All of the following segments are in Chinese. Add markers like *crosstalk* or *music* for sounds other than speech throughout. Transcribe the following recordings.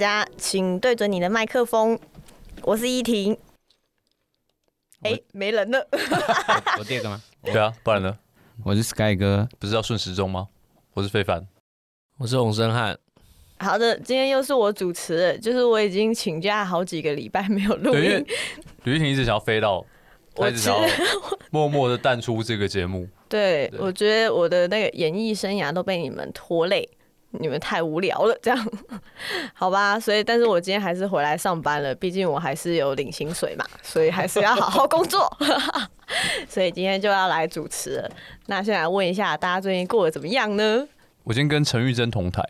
家请对准你的麦克风。我是依婷。哎、欸，没人了。*laughs* 我第二个吗？对啊，不然呢？我是 Sky 哥，不是要顺时钟吗？我是非凡，我是洪申汉。好的，今天又是我主持了，就是我已经请假好几个礼拜没有录音。吕玉婷一直想要飞到，我一直想要默默的淡出这个节目。对，对，我觉得我的那个演艺生涯都被你们拖累。你们太无聊了，这样好吧？所以，但是我今天还是回来上班了，毕竟我还是有领薪水嘛，所以还是要好好工作。*laughs* 所以今天就要来主持了。那先来问一下，大家最近过得怎么样呢？我今天跟陈玉珍同台。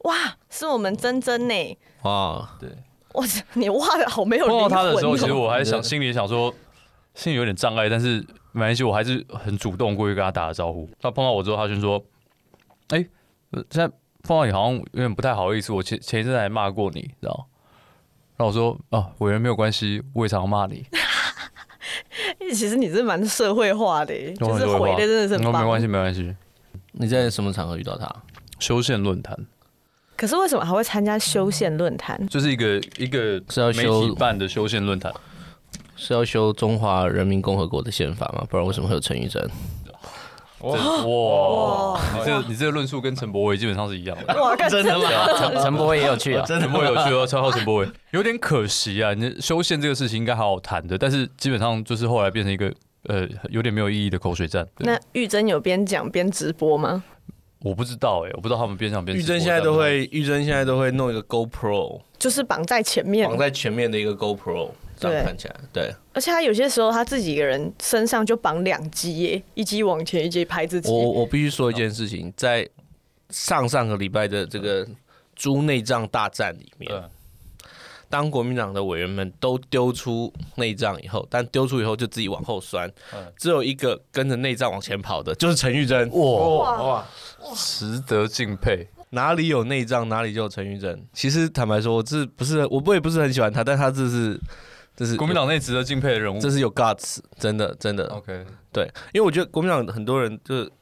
哇，是我们珍珍呢？哇，对，哇，你哇的好没有。碰到他的时候，其实我还想 *laughs* 心里想说，心里有点障碍，但是没关系，我还是很主动过去跟他打了招呼。他碰到我之后，他就说：“哎、欸，现在。”碰到你好像有点不太好意思，我前前一阵还骂过你，知道？然后我说啊，委员没有关系，我也常骂你。*laughs* 其实你是蛮社会化的，*laughs* 就是回的真的是很。没关系，没关系。你在什么场合遇到他？修宪论坛。可是为什么还会参加修宪论坛？就是一个一个是要修办的修宪论坛，是要修中华人民共和国的宪法吗？不然为什么会有陈玉珍？哇，你这个你这个论述跟陈柏伟基本上是一样的。哇，真的吗？陈陈柏伟也有趣啊，陈柏伟有趣哦，超好陈柏伟。有点可惜啊，你修宪这个事情应该好好谈的，但是基本上就是后来变成一个呃有点没有意义的口水战。那玉珍有边讲边直播吗？我不知道哎，我不知道他们边讲边。玉珍现在都会，玉珍现在都会弄一个 GoPro，就是绑在前面，绑在前面的一个 GoPro。这样看起来，对，而且他有些时候他自己一个人身上就绑两机耶，一机往前，一机拍自己。我我必须说一件事情，在上上个礼拜的这个猪内脏大战里面，当国民党的委员们都丢出内脏以后，但丢出以后就自己往后酸，只有一个跟着内脏往前跑的，就是陈玉珍。哇哇，值得敬佩。哪里有内脏，哪里就有陈玉珍。其实坦白说，我这不是，我不也不是很喜欢他，但他这是。这是国民党内值得敬佩的人物，这是有 guts，真的真的。OK，对，因为我觉得国民党很多人就是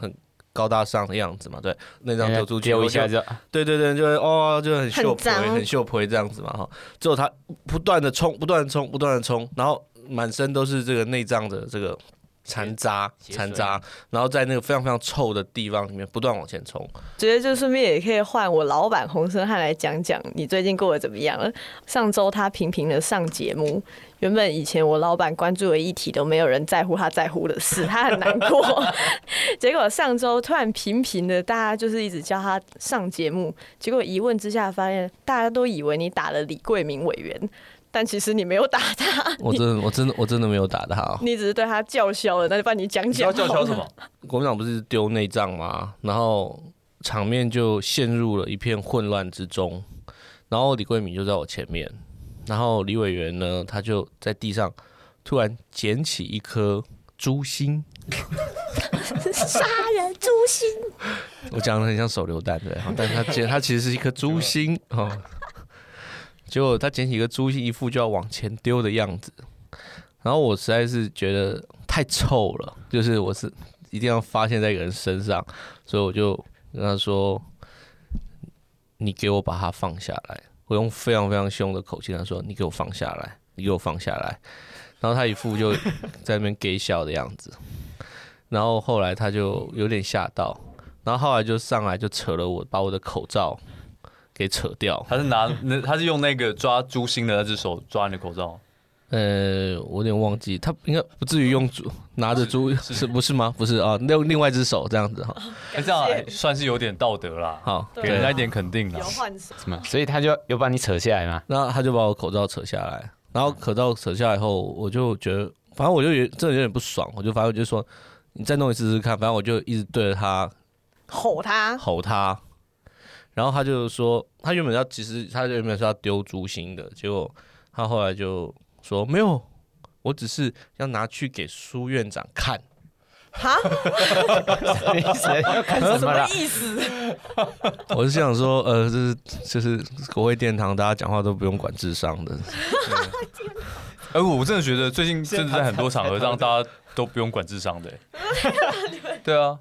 很高大上的样子嘛，对，内脏丢出去丢一下就，对对对，就哦就很秀婆，很秀婆这样子嘛哈。之后他不断的冲，不断的冲，不断的冲，然后满身都是这个内脏的这个。残渣，残渣，然后在那个非常非常臭的地方里面不断往前冲。觉得就顺便也可以换我老板洪生汉来讲讲你最近过得怎么样了。上周他频频的上节目，原本以前我老板关注的议题都没有人在乎他在乎的事，他很难过。*laughs* 结果上周突然频频的大家就是一直叫他上节目，结果一问之下发现大家都以为你打了李贵明委员。但其实你没有打他，我真的，我真的，我真的没有打他。你只是对他叫嚣了，那就帮你讲讲。要叫嚣什么？国民党不是丢内脏吗？然后场面就陷入了一片混乱之中。然后李桂敏就在我前面，然后李委员呢，他就在地上突然捡起一颗猪心，杀人猪心。*laughs* 我讲的很像手榴弹对，但是他捡，他其实是一颗猪心哦。结果他捡起一个猪心，一副就要往前丢的样子，然后我实在是觉得太臭了，就是我是一定要发现在一个人身上，所以我就跟他说：“你给我把它放下来。”我用非常非常凶的口气他说：“你给我放下来，你给我放下来。”然后他一副就在那边给笑的样子，然后后来他就有点吓到，然后后来就上来就扯了我，把我的口罩。给扯掉，他是拿 *laughs* 那他是用那个抓猪心的那只手抓你的口罩，呃，我有点忘记，他应该不至于用猪拿着猪是，是。不是吗？不是啊，用另外一只手这样子哈，*laughs* 哎，这样算是有点道德啦，好，给人家一点肯定了，有换手，所以他就又把你扯下来嘛，然后他就把我口罩扯下来，然后口罩扯下来后，我就觉得，反正我就有真的有点不爽，我就反正我就说，你再弄一次试试看，反正我就一直对着他吼他，吼他。然后他就说，他原本要，其实他原本是要丢猪心的，结果他后来就说没有，我只是要拿去给苏院长看。哈？什么意思？要看什么意思？我是想说，呃，就是就是国会殿堂，大家讲话都不用管智商的。*laughs* 哎，我真的觉得最近真的在很多场合让大家都不用管智商的。*laughs* 对啊。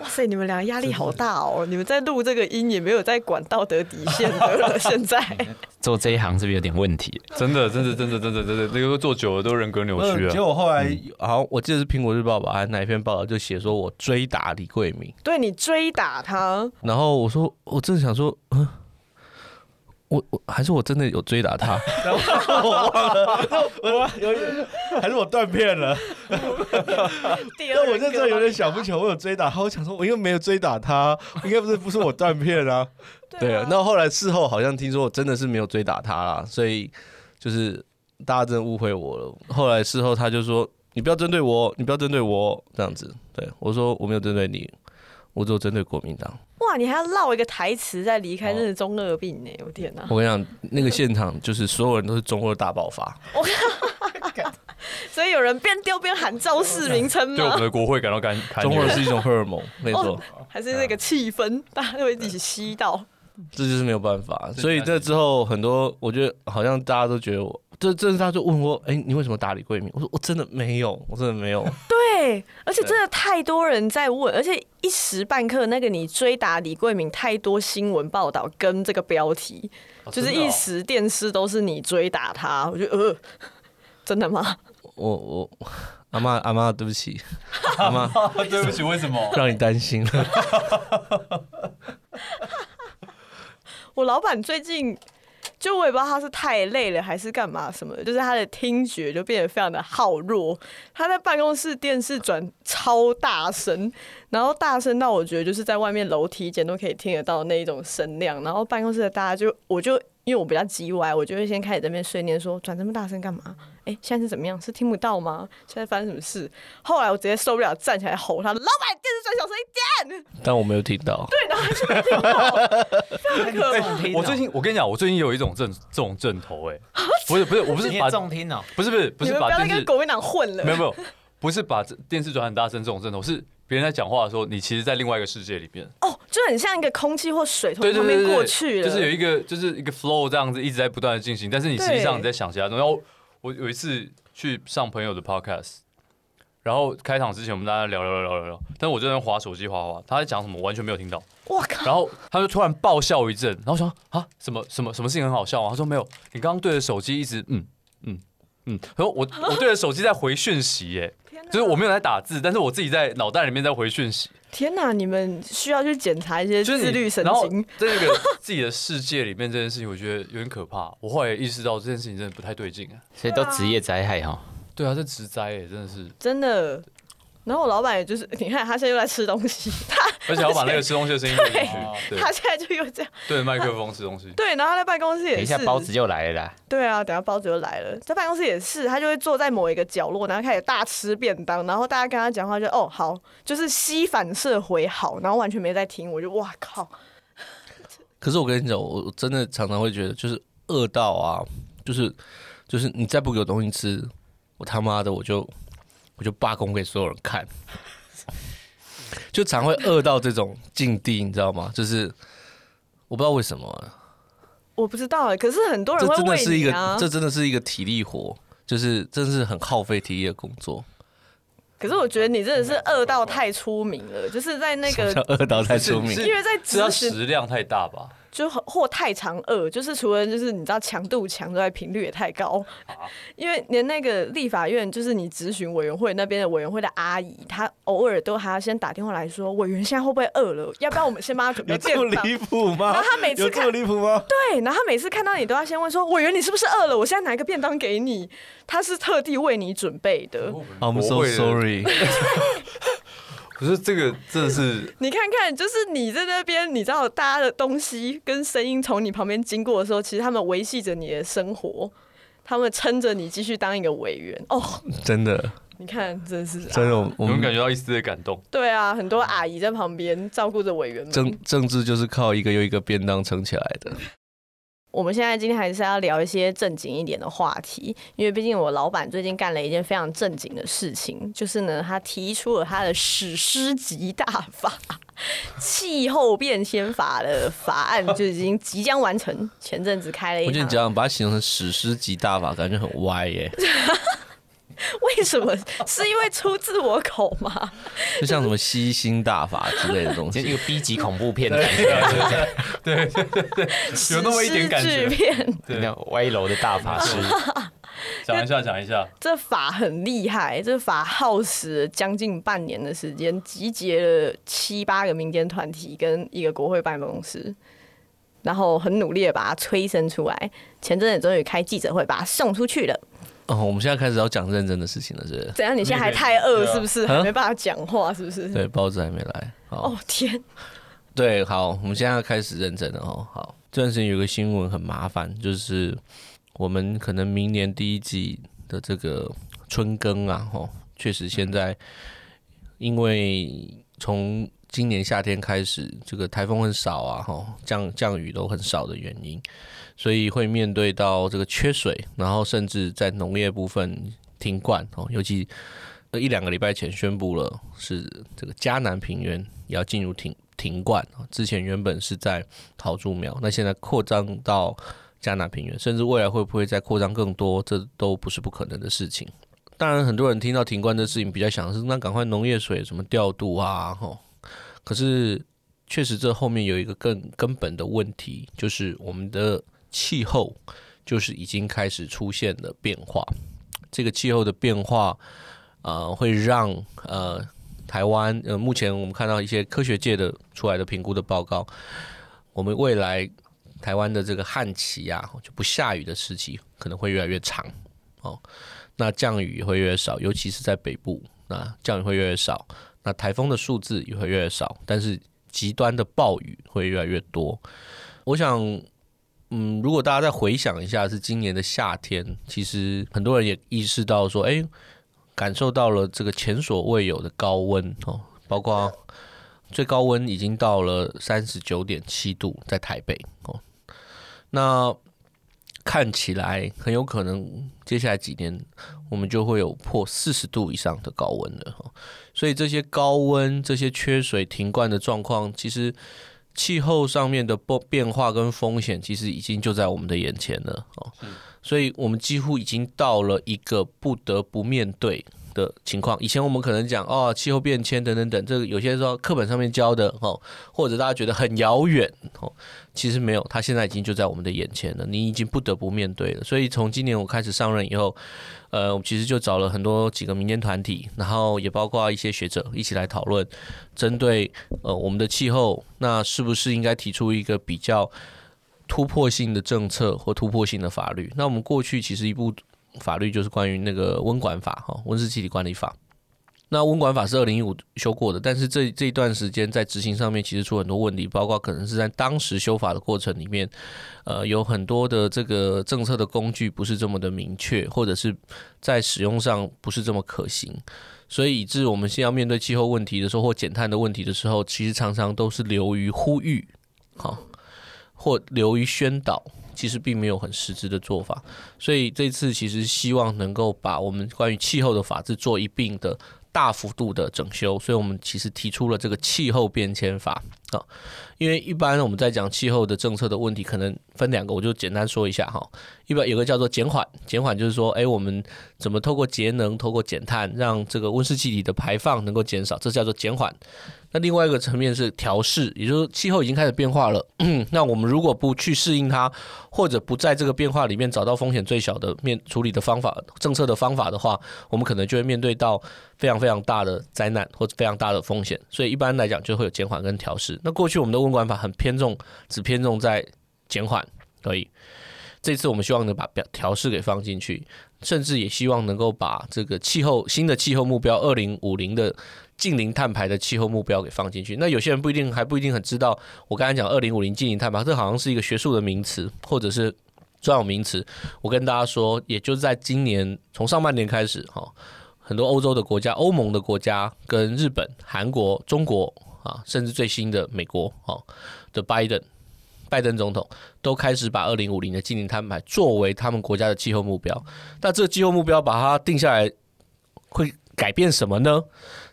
哇塞，你们俩压力好大哦！你们在录这个音也没有在管道德底线的了。现在 *laughs* 做这一行是不是有点问题？真的，真的，真的，真的，真的，这个做久了都人格扭曲了。结果后来好像我记得是苹果日报吧，还是哪一篇报道就写说我追打李桂明，对你追打他，然后我说我真的想说，嗯。我我还是我真的有追打他，*laughs* 我忘了，*laughs* 我有还是我断片了。但我这时候有点想不起来，我有追打他，我想说，我应该没有追打他，应该不是不是我断片 *laughs* 啊。对啊，那后来事后好像听说我真的是没有追打他啦，所以就是大家真的误会我了。后来事后他就说：“你不要针对我，你不要针对我。”这样子，对我说：“我没有针对你。”我只有针对国民党。哇，你还要绕一个台词再离开，真是中二病呢！我天哪！我跟你讲，那个现场就是所有人都是中二大爆发。*laughs* 所以有人边丢边喊造势名称吗？对我们的国会感到感慨。中二是一种荷尔蒙，没错。还是那个气氛，大家都会一起吸到。这就是没有办法。所以这之后很多，我觉得好像大家都觉得我。这这是他就问我，哎、欸，你为什么打李桂明？我说我真的没有，我真的没有。对，*laughs* 而且真的太多人在问，而且一时半刻那个你追打李桂敏，太多新闻报道跟这个标题，哦、就是一时电视都是你追打他，我觉得呃，*laughs* 真的吗？我我阿妈阿妈，对不起，*laughs* 阿妈对不起，为什么让你担心了？*laughs* 我老板最近。就我也不知道他是太累了还是干嘛什么的，就是他的听觉就变得非常的好弱。他在办公室电视转超大声，然后大声到我觉得就是在外面楼梯间都可以听得到那一种声量。然后办公室的大家就我就因为我比较叽歪，我就会先开始在那边碎念说转这么大声干嘛？哎、欸，现在是怎么样？是听不到吗？现在发生什么事？后来我直接受不了，站起来吼他：“老板，电视转小声一点！”但我没有听到。对，然后还是没听到。*laughs* 欸、我最近，我跟你讲，我最近有一种症，这种症头，哎，不是不是，我不是把重听哦，不是不是不是把电视跟国民党混了，没有没有，不是把电视转很大声这种症头，是别人在讲话的时候，你其实，在另外一个世界里面。哦，就很像一个空气或水从旁边过去了，就是有一个就是一个 flow 这样子一直在不断的进行，但是你实际上你在想其他东西。然后我有一次。去上朋友的 podcast，然后开场之前我们大家聊聊聊聊聊，但是我就在滑手机滑滑，他在讲什么我完全没有听到。我靠！然后他就突然爆笑一阵，然后我说啊什么什么什么事情很好笑啊？他说没有，你刚刚对着手机一直嗯嗯嗯，然后我我对着手机在回讯息耶，*laughs* 就是我没有在打字，但是我自己在脑袋里面在回讯息。天哪！你们需要去检查一些自律神经。在那个自己的世界里面，这件事情我觉得有点可怕。我后来意识到这件事情真的不太对劲啊。所以都职业灾害哈。对啊，这职灾哎，真的是真的。然后我老板也就是，你看他现在又在吃东西，他而且我把那个吃东西的声音录进去。对，他现在就又这样对着麦克风吃东西。对，然后他在办公室也是。等一下包子又来了啦。对啊，等下包子又来了，在办公室也是，他就会坐在某一个角落，然后开始大吃便当，然后大家跟他讲话就哦好，就是吸反射回好，然后完全没在听，我就哇靠。*laughs* 可是我跟你讲，我真的常常会觉得，就是饿到啊，就是就是你再不给我东西吃，我他妈的我就。我就罢工给所有人看，*laughs* 就常会饿到这种境地，你知道吗？就是我不知道为什么、啊，我不知道哎、欸。可是很多人会、啊、这真的是一个，这真的是一个体力活，就是真的是很耗费体力的工作。可是我觉得你真的是饿到太出名了，就是在那个饿到太出名，*laughs* 因为在只要食量太大吧。就或太常饿，就是除了就是你知道强度强之外，频率也太高。*laughs* 因为连那个立法院，就是你质询委员会那边的委员会的阿姨，她偶尔都还要先打电话来说，委员现在会不会饿了？要不要我们先帮他准备便当？有这么离谱吗？然后他每次看有这么离谱吗？对，然后他每次看到你都要先问说，委员你是不是饿了？我现在拿一个便当给你，他是特地为你准备的。I'm so sorry。*laughs* 可是这个真的是，*laughs* 你看看，就是你在那边，你知道，大家的东西跟声音从你旁边经过的时候，其实他们维系着你的生活，他们撑着你继续当一个委员哦。真的，你看，真是真的，我们感觉到一丝的感动。对啊，很多阿姨在旁边照顾着委员们。政政治就是靠一个又一个便当撑起来的。我们现在今天还是要聊一些正经一点的话题，因为毕竟我老板最近干了一件非常正经的事情，就是呢，他提出了他的史诗级大法—— *laughs* 气候变迁法的法案，就已经即将完成。前阵子开了一，我觉得你这样把它形容成史诗级大法，感觉很歪耶。*laughs* *laughs* 为什么？是因为出自我口吗？*laughs* 就像什么吸星大法之类的东西，一个 B 级恐怖片，对对对对对，有那么一点感觉。对，那歪楼的大法师，*laughs* 讲一下，讲一下。这法很厉害，这法耗时了将近半年的时间，集结了七八个民间团体跟一个国会办公室。然后很努力的把它催生出来，前阵子终于开记者会把它送出去了。哦，我们现在开始要讲认真的事情了，是不是？怎样？你现在还太饿，是不是？还没办法讲话，是不是？对，包子还没来。哦天！*laughs* 对，好，我们现在要开始认真了哦。好，这段时间有个新闻很麻烦，就是我们可能明年第一季的这个春耕啊，哦，确实现在因为从今年夏天开始，这个台风很少啊，哈，降降雨都很少的原因，所以会面对到这个缺水，然后甚至在农业部分停灌哦，尤其一两个礼拜前宣布了是这个嘉南平原也要进入停停灌，之前原本是在桃竹苗，那现在扩张到嘉南平原，甚至未来会不会再扩张更多，这都不是不可能的事情。当然，很多人听到停灌的事情，比较想的是那赶快农业水什么调度啊，吼。可是，确实这后面有一个更根本的问题，就是我们的气候就是已经开始出现了变化。这个气候的变化，呃，会让呃台湾呃目前我们看到一些科学界的出来的评估的报告，我们未来台湾的这个旱期啊，就不下雨的时期可能会越来越长哦。那降雨也会越来越少，尤其是在北部，那降雨会越来越少。那台风的数字也会越来越少，但是极端的暴雨会越来越多。我想，嗯，如果大家再回想一下，是今年的夏天，其实很多人也意识到说，哎，感受到了这个前所未有的高温哦，包括最高温已经到了三十九点七度，在台北哦。那看起来很有可能，接下来几年我们就会有破四十度以上的高温了。所以这些高温、这些缺水、停灌的状况，其实气候上面的变变化跟风险，其实已经就在我们的眼前了。哦，所以我们几乎已经到了一个不得不面对的情况，以前我们可能讲哦，气候变迁等等等，这个有些时候课本上面教的哦，或者大家觉得很遥远哦，其实没有，它现在已经就在我们的眼前了，你已经不得不面对了。所以从今年我开始上任以后，呃，我其实就找了很多几个民间团体，然后也包括一些学者一起来讨论，针对呃我们的气候，那是不是应该提出一个比较突破性的政策或突破性的法律？那我们过去其实一部。法律就是关于那个温管法哈，温室气体管理法。那温管法是二零一五修过的，但是这这一段时间在执行上面其实出很多问题，包括可能是在当时修法的过程里面，呃，有很多的这个政策的工具不是这么的明确，或者是在使用上不是这么可行，所以以致我们现在要面对气候问题的时候或减碳的问题的时候，其实常常都是流于呼吁，好，或流于宣导。其实并没有很实质的做法，所以这次其实希望能够把我们关于气候的法制做一并的大幅度的整修，所以我们其实提出了这个气候变迁法。啊。因为一般我们在讲气候的政策的问题，可能分两个，我就简单说一下哈。一般有个叫做减缓，减缓就是说，哎，我们怎么透过节能、透过减碳，让这个温室气体的排放能够减少，这叫做减缓。那另外一个层面是调试，也就是气候已经开始变化了，*clears throat* 那我们如果不去适应它，或者不在这个变化里面找到风险最小的面处理的方法、政策的方法的话，我们可能就会面对到非常非常大的灾难或者非常大的风险。所以一般来讲就会有减缓跟调试那过去我们的温管法很偏重，只偏重在减缓，而已这次我们希望能把表调试给放进去，甚至也希望能够把这个气候新的气候目标二零五零的。近零碳排的气候目标给放进去，那有些人不一定还不一定很知道。我刚才讲二零五零近零碳排，这好像是一个学术的名词，或者是专有名词。我跟大家说，也就是在今年从上半年开始，哈，很多欧洲的国家、欧盟的国家跟日本、韩国、中国啊，甚至最新的美国，啊的拜登，拜登总统都开始把二零五零的净零碳排作为他们国家的气候目标。那这个气候目标把它定下来，会改变什么呢？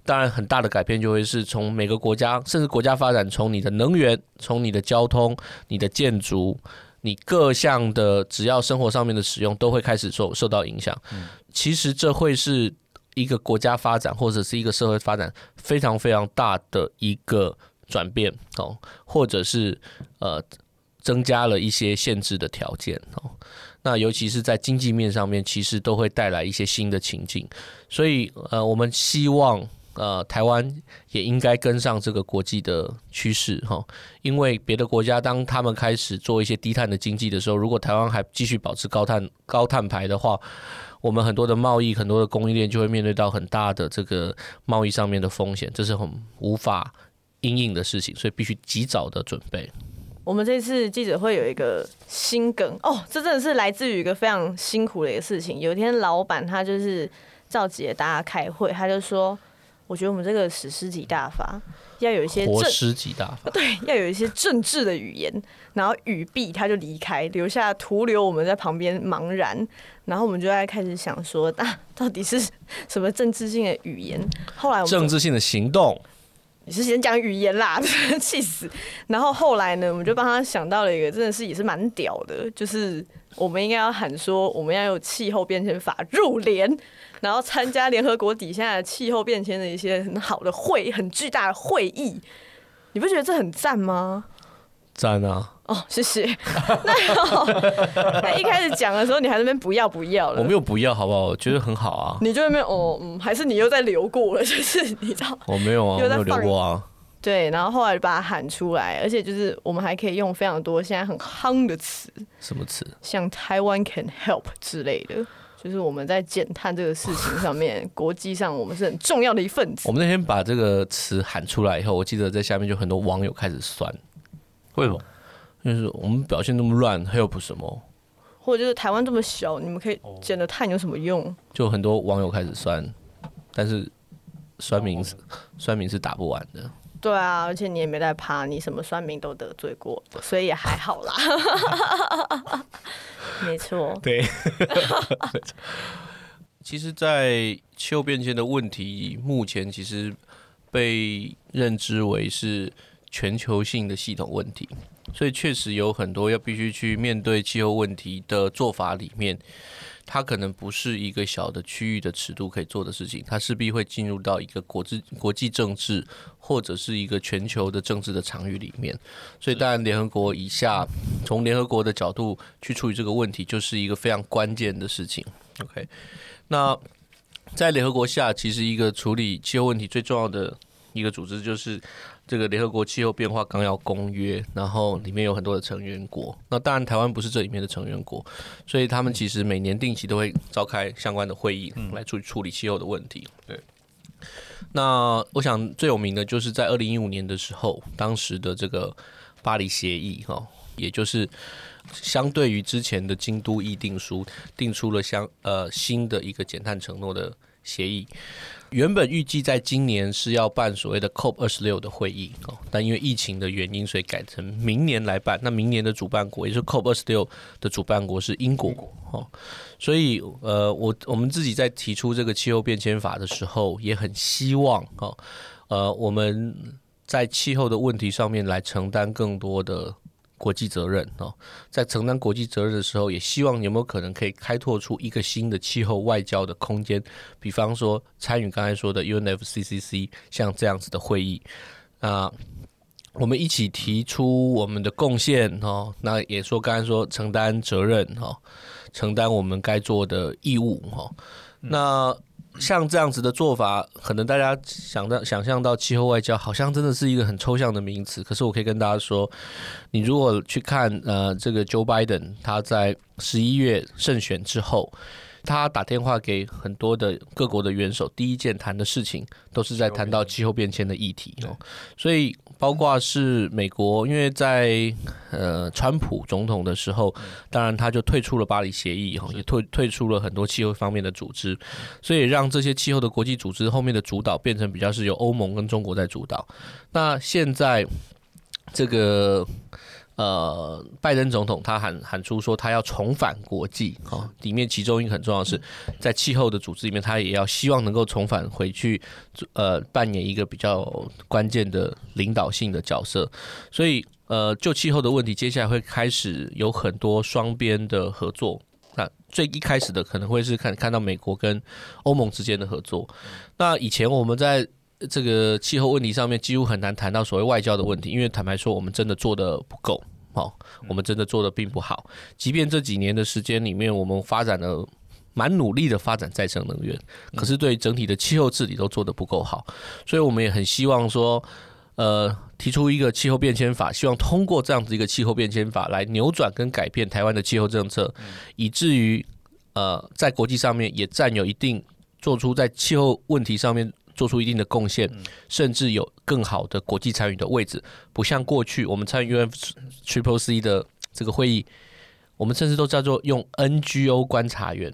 当然，很大的改变就会是从每个国家，甚至国家发展，从你的能源，从你的交通、你的建筑、你各项的只要生活上面的使用都会开始受受到影响。其实这会是一个国家发展或者是一个社会发展非常非常大的一个转变哦，或者是呃增加了一些限制的条件哦。那尤其是在经济面上面，其实都会带来一些新的情境。所以呃，我们希望。呃，台湾也应该跟上这个国际的趋势哈，因为别的国家当他们开始做一些低碳的经济的时候，如果台湾还继续保持高碳高碳排的话，我们很多的贸易、很多的供应链就会面对到很大的这个贸易上面的风险，这是很无法应应的事情，所以必须及早的准备。我们这次记者会有一个心梗哦，这真的是来自于一个非常辛苦的一个事情。有一天，老板他就是召集大家开会，他就说。我觉得我们这个史诗级大法要有一些活诗级大法，*laughs* 对，要有一些政治的语言，然后语毕他就离开，留下徒留我们在旁边茫然，然后我们就在开始想说，啊，到底是什么政治性的语言？后来我们政治性的行动，你是先讲语言啦，气死！然后后来呢，我们就帮他想到了一个，真的是也是蛮屌的，就是我们应该要喊说，我们要有气候变迁法入联。然后参加联合国底下的气候变迁的一些很好的会，很巨大的会议，你不觉得这很赞吗？赞啊！哦，谢谢。*laughs* 那那一开始讲的时候，你还在那边不要不要了。我没有不要，好不好？我觉得很好啊。你就在那边哦，嗯，还是你又在流过了？就是你知道？我没有啊，没有流过啊。对，然后后来就把它喊出来，而且就是我们还可以用非常多现在很夯的词。什么词？像台湾 can help 之类的。就是我们在减碳这个事情上面，*laughs* 国际上我们是很重要的一份子。我们那天把这个词喊出来以后，我记得在下面就很多网友开始酸，为什么？就是我们表现那么乱，help 什么？或者就是台湾这么小，你们可以减的碳有什么用？就很多网友开始酸，但是酸民酸民是打不完的。对啊，而且你也没在怕，你什么算命都得罪过，所以也还好啦。*laughs* 没错，*laughs* 对。*laughs* 其实，在气候变迁的问题，目前其实被认知为是全球性的系统问题，所以确实有很多要必须去面对气候问题的做法里面。它可能不是一个小的区域的尺度可以做的事情，它势必会进入到一个国际国际政治或者是一个全球的政治的场域里面。所以，当然，联合国以下从联合国的角度去处理这个问题，就是一个非常关键的事情。OK，那在联合国下，其实一个处理气候问题最重要的一个组织就是。这个联合国气候变化纲要公约，然后里面有很多的成员国。那当然，台湾不是这里面的成员国，所以他们其实每年定期都会召开相关的会议来处处理气候的问题。对。那我想最有名的就是在二零一五年的时候，当时的这个巴黎协议，哈，也就是相对于之前的京都议定书，定出了相呃新的一个减碳承诺的协议。原本预计在今年是要办所谓的 COP 二十六的会议哦，但因为疫情的原因，所以改成明年来办。那明年的主办国，也就是 COP 二十六的主办国是英国哦，所以呃，我我们自己在提出这个气候变迁法的时候，也很希望哦，呃，我们在气候的问题上面来承担更多的。国际责任哦，在承担国际责任的时候，也希望有没有可能可以开拓出一个新的气候外交的空间，比方说参与刚才说的 UNFCCC 像这样子的会议。啊，我们一起提出我们的贡献哦，那也说刚才说承担责任哈，承担我们该做的义务哈，那。像这样子的做法，可能大家想到想象到气候外交，好像真的是一个很抽象的名词。可是我可以跟大家说，你如果去看呃这个 Joe Biden 他在十一月胜选之后，他打电话给很多的各国的元首，第一件谈的事情都是在谈到气候变迁的议题哦，所以。包括是美国，因为在呃川普总统的时候，当然他就退出了巴黎协议哈，也退退出了很多气候方面的组织，所以让这些气候的国际组织后面的主导变成比较是由欧盟跟中国在主导。那现在这个。呃，拜登总统他喊喊出说他要重返国际哦，里面其中一个很重要的是，在气候的组织里面，他也要希望能够重返回去，呃，扮演一个比较关键的领导性的角色。所以，呃，就气候的问题，接下来会开始有很多双边的合作。那最一开始的可能会是看看到美国跟欧盟之间的合作。那以前我们在这个气候问题上面几乎很难谈到所谓外交的问题，因为坦白说，我们真的做的不够好，我们真的做的并不好。即便这几年的时间里面，我们发展了蛮努力的发展再生能源，可是对整体的气候治理都做得不够好，所以我们也很希望说。呃，提出一个气候变迁法，希望通过这样子一个气候变迁法来扭转跟改变台湾的气候政策，以至于呃，在国际上面也占有一定，做出在气候问题上面做出一定的贡献，甚至有更好的国际参与的位置。不像过去我们参与 UNFCCC 的这个会议，我们甚至都叫做用 NGO 观察员。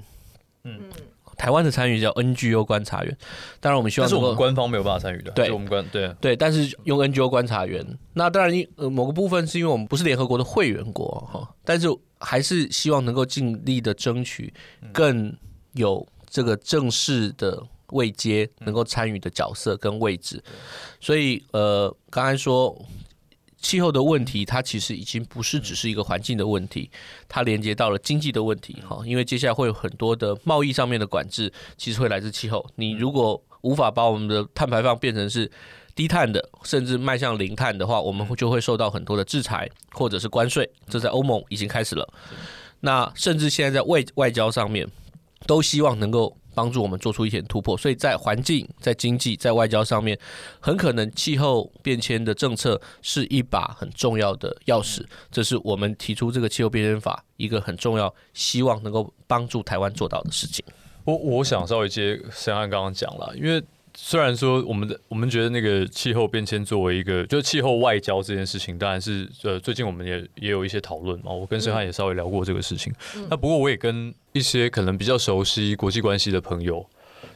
嗯。台湾的参与叫 NGO 观察员，当然我们希望，但是我们官方没有办法参与的。对，我们官对对，但是用 NGO 观察员，那当然因呃某个部分是因为我们不是联合国的会员国哈，但是还是希望能够尽力的争取更有这个正式的位阶，能够参与的角色跟位置。所以呃，刚才说。气候的问题，它其实已经不是只是一个环境的问题，它连接到了经济的问题哈。因为接下来会有很多的贸易上面的管制，其实会来自气候。你如果无法把我们的碳排放变成是低碳的，甚至迈向零碳的话，我们就会受到很多的制裁或者是关税。这在欧盟已经开始了。那甚至现在在外外交上面，都希望能够。帮助我们做出一点突破，所以在环境、在经济、在外交上面，很可能气候变迁的政策是一把很重要的钥匙。这是我们提出这个气候变迁法一个很重要，希望能够帮助台湾做到的事情。我我想稍微接申翰刚刚讲了，因为。虽然说我们的我们觉得那个气候变迁作为一个就是气候外交这件事情，当然是呃最近我们也也有一些讨论嘛。我跟申汉也稍微聊过这个事情。那不过我也跟一些可能比较熟悉国际关系的朋友，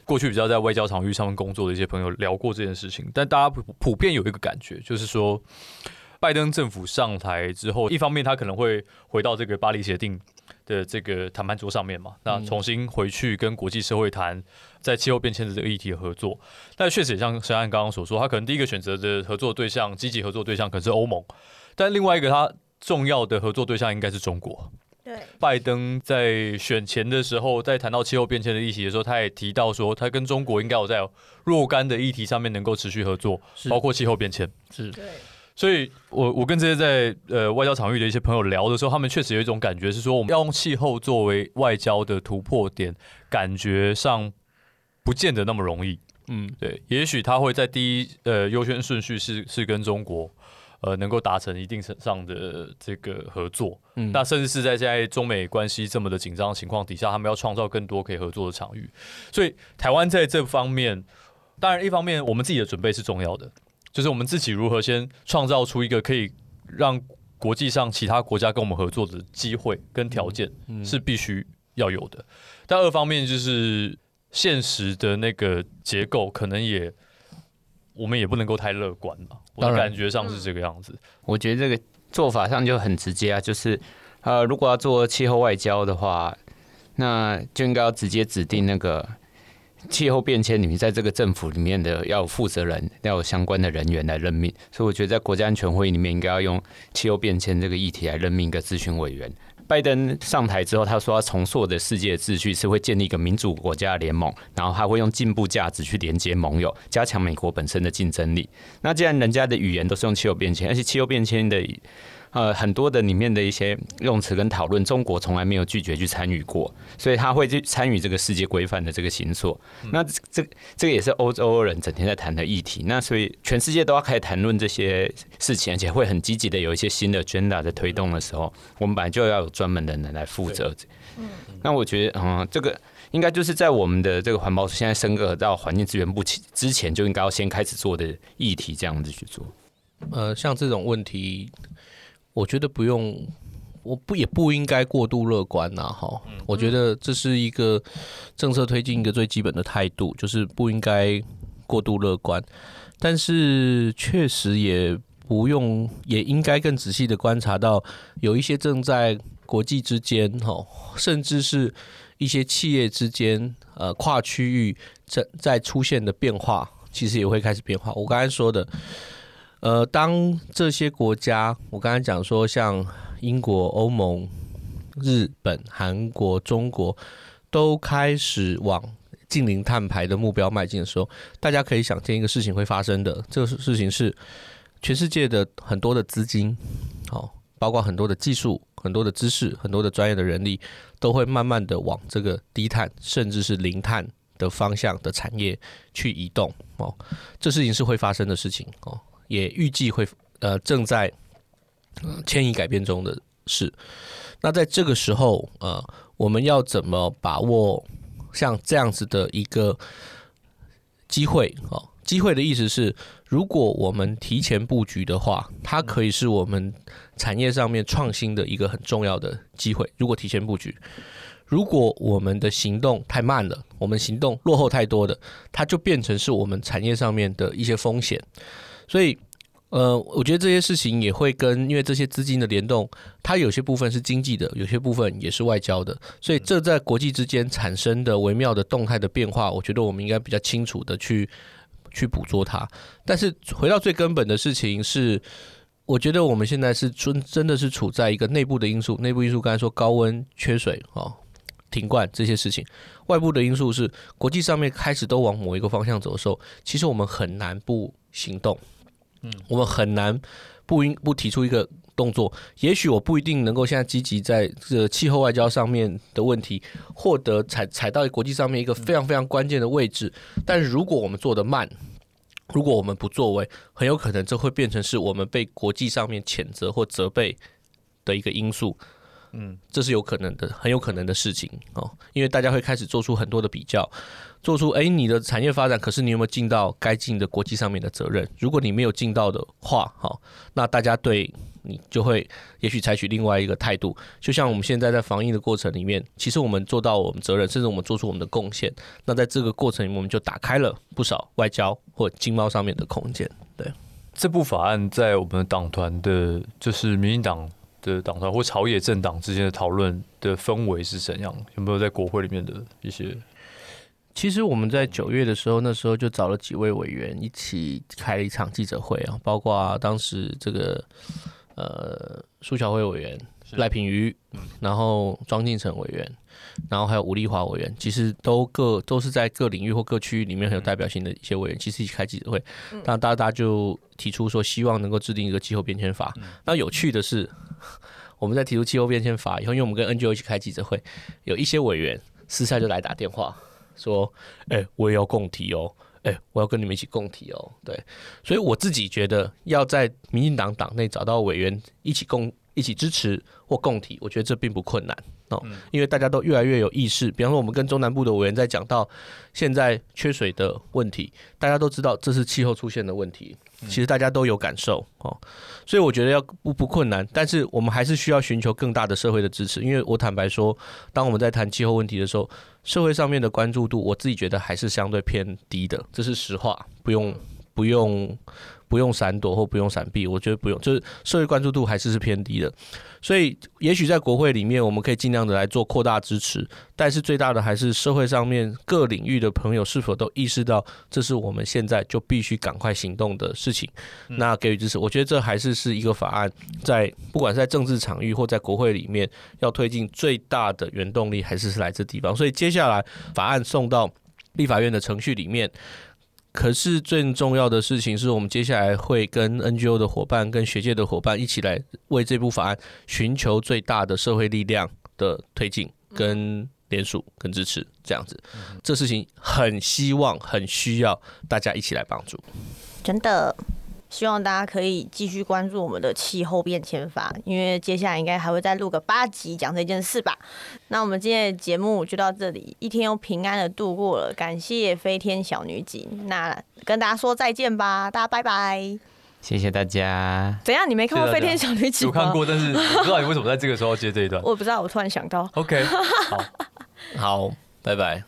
过去比较在外交场域上面工作的一些朋友聊过这件事情。但大家普普遍有一个感觉，就是说拜登政府上台之后，一方面他可能会回到这个巴黎协定的这个谈判桌上面嘛，那重新回去跟国际社会谈。在气候变迁的这个议题合作，但确实也像申安刚刚所说，他可能第一个选择的合作对象、积极合作对象可能是欧盟，但另外一个他重要的合作对象应该是中国。对，拜登在选前的时候，在谈到气候变迁的议题的时候，他也提到说，他跟中国应该有在若干的议题上面能够持续合作，包括气候变迁。是，对。所以我我跟这些在呃外交场域的一些朋友聊的时候，他们确实有一种感觉是说，我们要用气候作为外交的突破点，感觉上。不见得那么容易，嗯，对，也许他会在第一呃优先顺序是是跟中国，呃，能够达成一定程度上的这个合作，嗯，那甚至是在现在中美关系这么的紧张的情况底下，他们要创造更多可以合作的场域，所以台湾在这方面，当然一方面我们自己的准备是重要的，就是我们自己如何先创造出一个可以让国际上其他国家跟我们合作的机会跟条件，是必须要有的，但二方面就是。现实的那个结构可能也，我们也不能够太乐观嘛。我的感觉上是这个样子。我觉得这个做法上就很直接啊，就是呃，如果要做气候外交的话，那就应该要直接指定那个气候变迁你们在这个政府里面的要有负责人，要有相关的人员来任命。所以我觉得在国家安全会议里面应该要用气候变迁这个议题来任命一个咨询委员。拜登上台之后，他说要重塑的世界秩序是会建立一个民主国家联盟，然后他会用进步价值去连接盟友，加强美国本身的竞争力。那既然人家的语言都是用气候变迁，而且气候变迁的。呃，很多的里面的一些用词跟讨论，中国从来没有拒绝去参与过，所以他会去参与这个世界规范的这个形塑。那这这个也是欧洲人整天在谈的议题。那所以全世界都要开始谈论这些事情，而且会很积极的有一些新的 agenda 在推动的时候，我们本来就要有专门的人来负责。嗯，那我觉得，嗯，这个应该就是在我们的这个环保署现在升格到环境资源部之前，就应该要先开始做的议题，这样子去做。呃，像这种问题。我觉得不用，我不也不应该过度乐观呐，哈。我觉得这是一个政策推进一个最基本的态度，就是不应该过度乐观。但是确实也不用，也应该更仔细的观察到，有一些正在国际之间，哈，甚至是一些企业之间，呃，跨区域在在出现的变化，其实也会开始变化。我刚才说的。呃，当这些国家，我刚才讲说，像英国、欧盟、日本、韩国、中国，都开始往近零碳排的目标迈进的时候，大家可以想见一个事情会发生的，这个事情是全世界的很多的资金，好，包括很多的技术、很多的知识、很多的专业的人力，都会慢慢的往这个低碳甚至是零碳的方向的产业去移动哦。这事情是会发生的事情哦。也预计会呃正在迁移改变中的事。那在这个时候呃，我们要怎么把握像这样子的一个机会？哦，机会的意思是，如果我们提前布局的话，它可以是我们产业上面创新的一个很重要的机会。如果提前布局，如果我们的行动太慢了，我们行动落后太多的，它就变成是我们产业上面的一些风险。所以，呃，我觉得这些事情也会跟，因为这些资金的联动，它有些部分是经济的，有些部分也是外交的，所以这在国际之间产生的微妙的动态的变化，我觉得我们应该比较清楚的去去捕捉它。但是回到最根本的事情是，我觉得我们现在是真真的是处在一个内部的因素，内部因素刚才说高温、缺水哦、停灌这些事情，外部的因素是国际上面开始都往某一个方向走的时候，其实我们很难不行动。嗯，我们很难不应不提出一个动作。也许我不一定能够现在积极在这个气候外交上面的问题获得踩踩到国际上面一个非常非常关键的位置。但是如果我们做的慢，如果我们不作为，很有可能这会变成是我们被国际上面谴责或责备的一个因素。嗯，这是有可能的，很有可能的事情哦，因为大家会开始做出很多的比较。做出哎，你的产业发展，可是你有没有尽到该尽的国际上面的责任？如果你没有尽到的话，哈，那大家对你就会也许采取另外一个态度。就像我们现在在防疫的过程里面，其实我们做到我们责任，甚至我们做出我们的贡献。那在这个过程里面，我们就打开了不少外交或经贸上面的空间。对，这部法案在我们党团的，就是民进党的党团或朝野政党之间的讨论的氛围是怎样？有没有在国会里面的一些？其实我们在九月的时候，那时候就找了几位委员一起开了一场记者会啊，包括当时这个呃苏小慧委员赖品瑜，然后庄敬成委员，然后还有吴丽华委员，其实都各都是在各领域或各区域里面很有代表性的一些委员，其实一起开记者会，那大家就提出说希望能够制定一个气候变迁法。那有趣的是，我们在提出气候变迁法以后，因为我们跟 NGO 一起开记者会，有一些委员私下就来打电话。说，哎、欸，我也要共体哦，哎、欸，我要跟你们一起共体哦，对，所以我自己觉得要在民进党党内找到委员一起共一起支持或共体，我觉得这并不困难哦，因为大家都越来越有意识。比方说，我们跟中南部的委员在讲到现在缺水的问题，大家都知道这是气候出现的问题。其实大家都有感受哦，所以我觉得要不不困难，但是我们还是需要寻求更大的社会的支持。因为我坦白说，当我们在谈气候问题的时候，社会上面的关注度，我自己觉得还是相对偏低的，这是实话，不用不用。不用闪躲或不用闪避，我觉得不用，就是社会关注度还是是偏低的，所以也许在国会里面，我们可以尽量的来做扩大支持，但是最大的还是社会上面各领域的朋友是否都意识到这是我们现在就必须赶快行动的事情，那给予支持，我觉得这还是是一个法案在不管是在政治场域或在国会里面要推进最大的原动力还是是来自地方，所以接下来法案送到立法院的程序里面。可是最重要的事情是我们接下来会跟 NGO 的伙伴、跟学界的伙伴一起来为这部法案寻求最大的社会力量的推进、跟联署、跟支持，这样子，这事情很希望、很需要大家一起来帮助。真的。希望大家可以继续关注我们的气候变迁法，因为接下来应该还会再录个八集讲这件事吧。那我们今天的节目就到这里，一天又平安的度过了，感谢飞天小女警。那跟大家说再见吧，大家拜拜。谢谢大家。怎样？你没看过飞天小女警吗？*laughs* 有看过，但是不知道你为什么在这个时候接这一段。我不知道，我突然想到。OK，好，*laughs* 好，拜拜。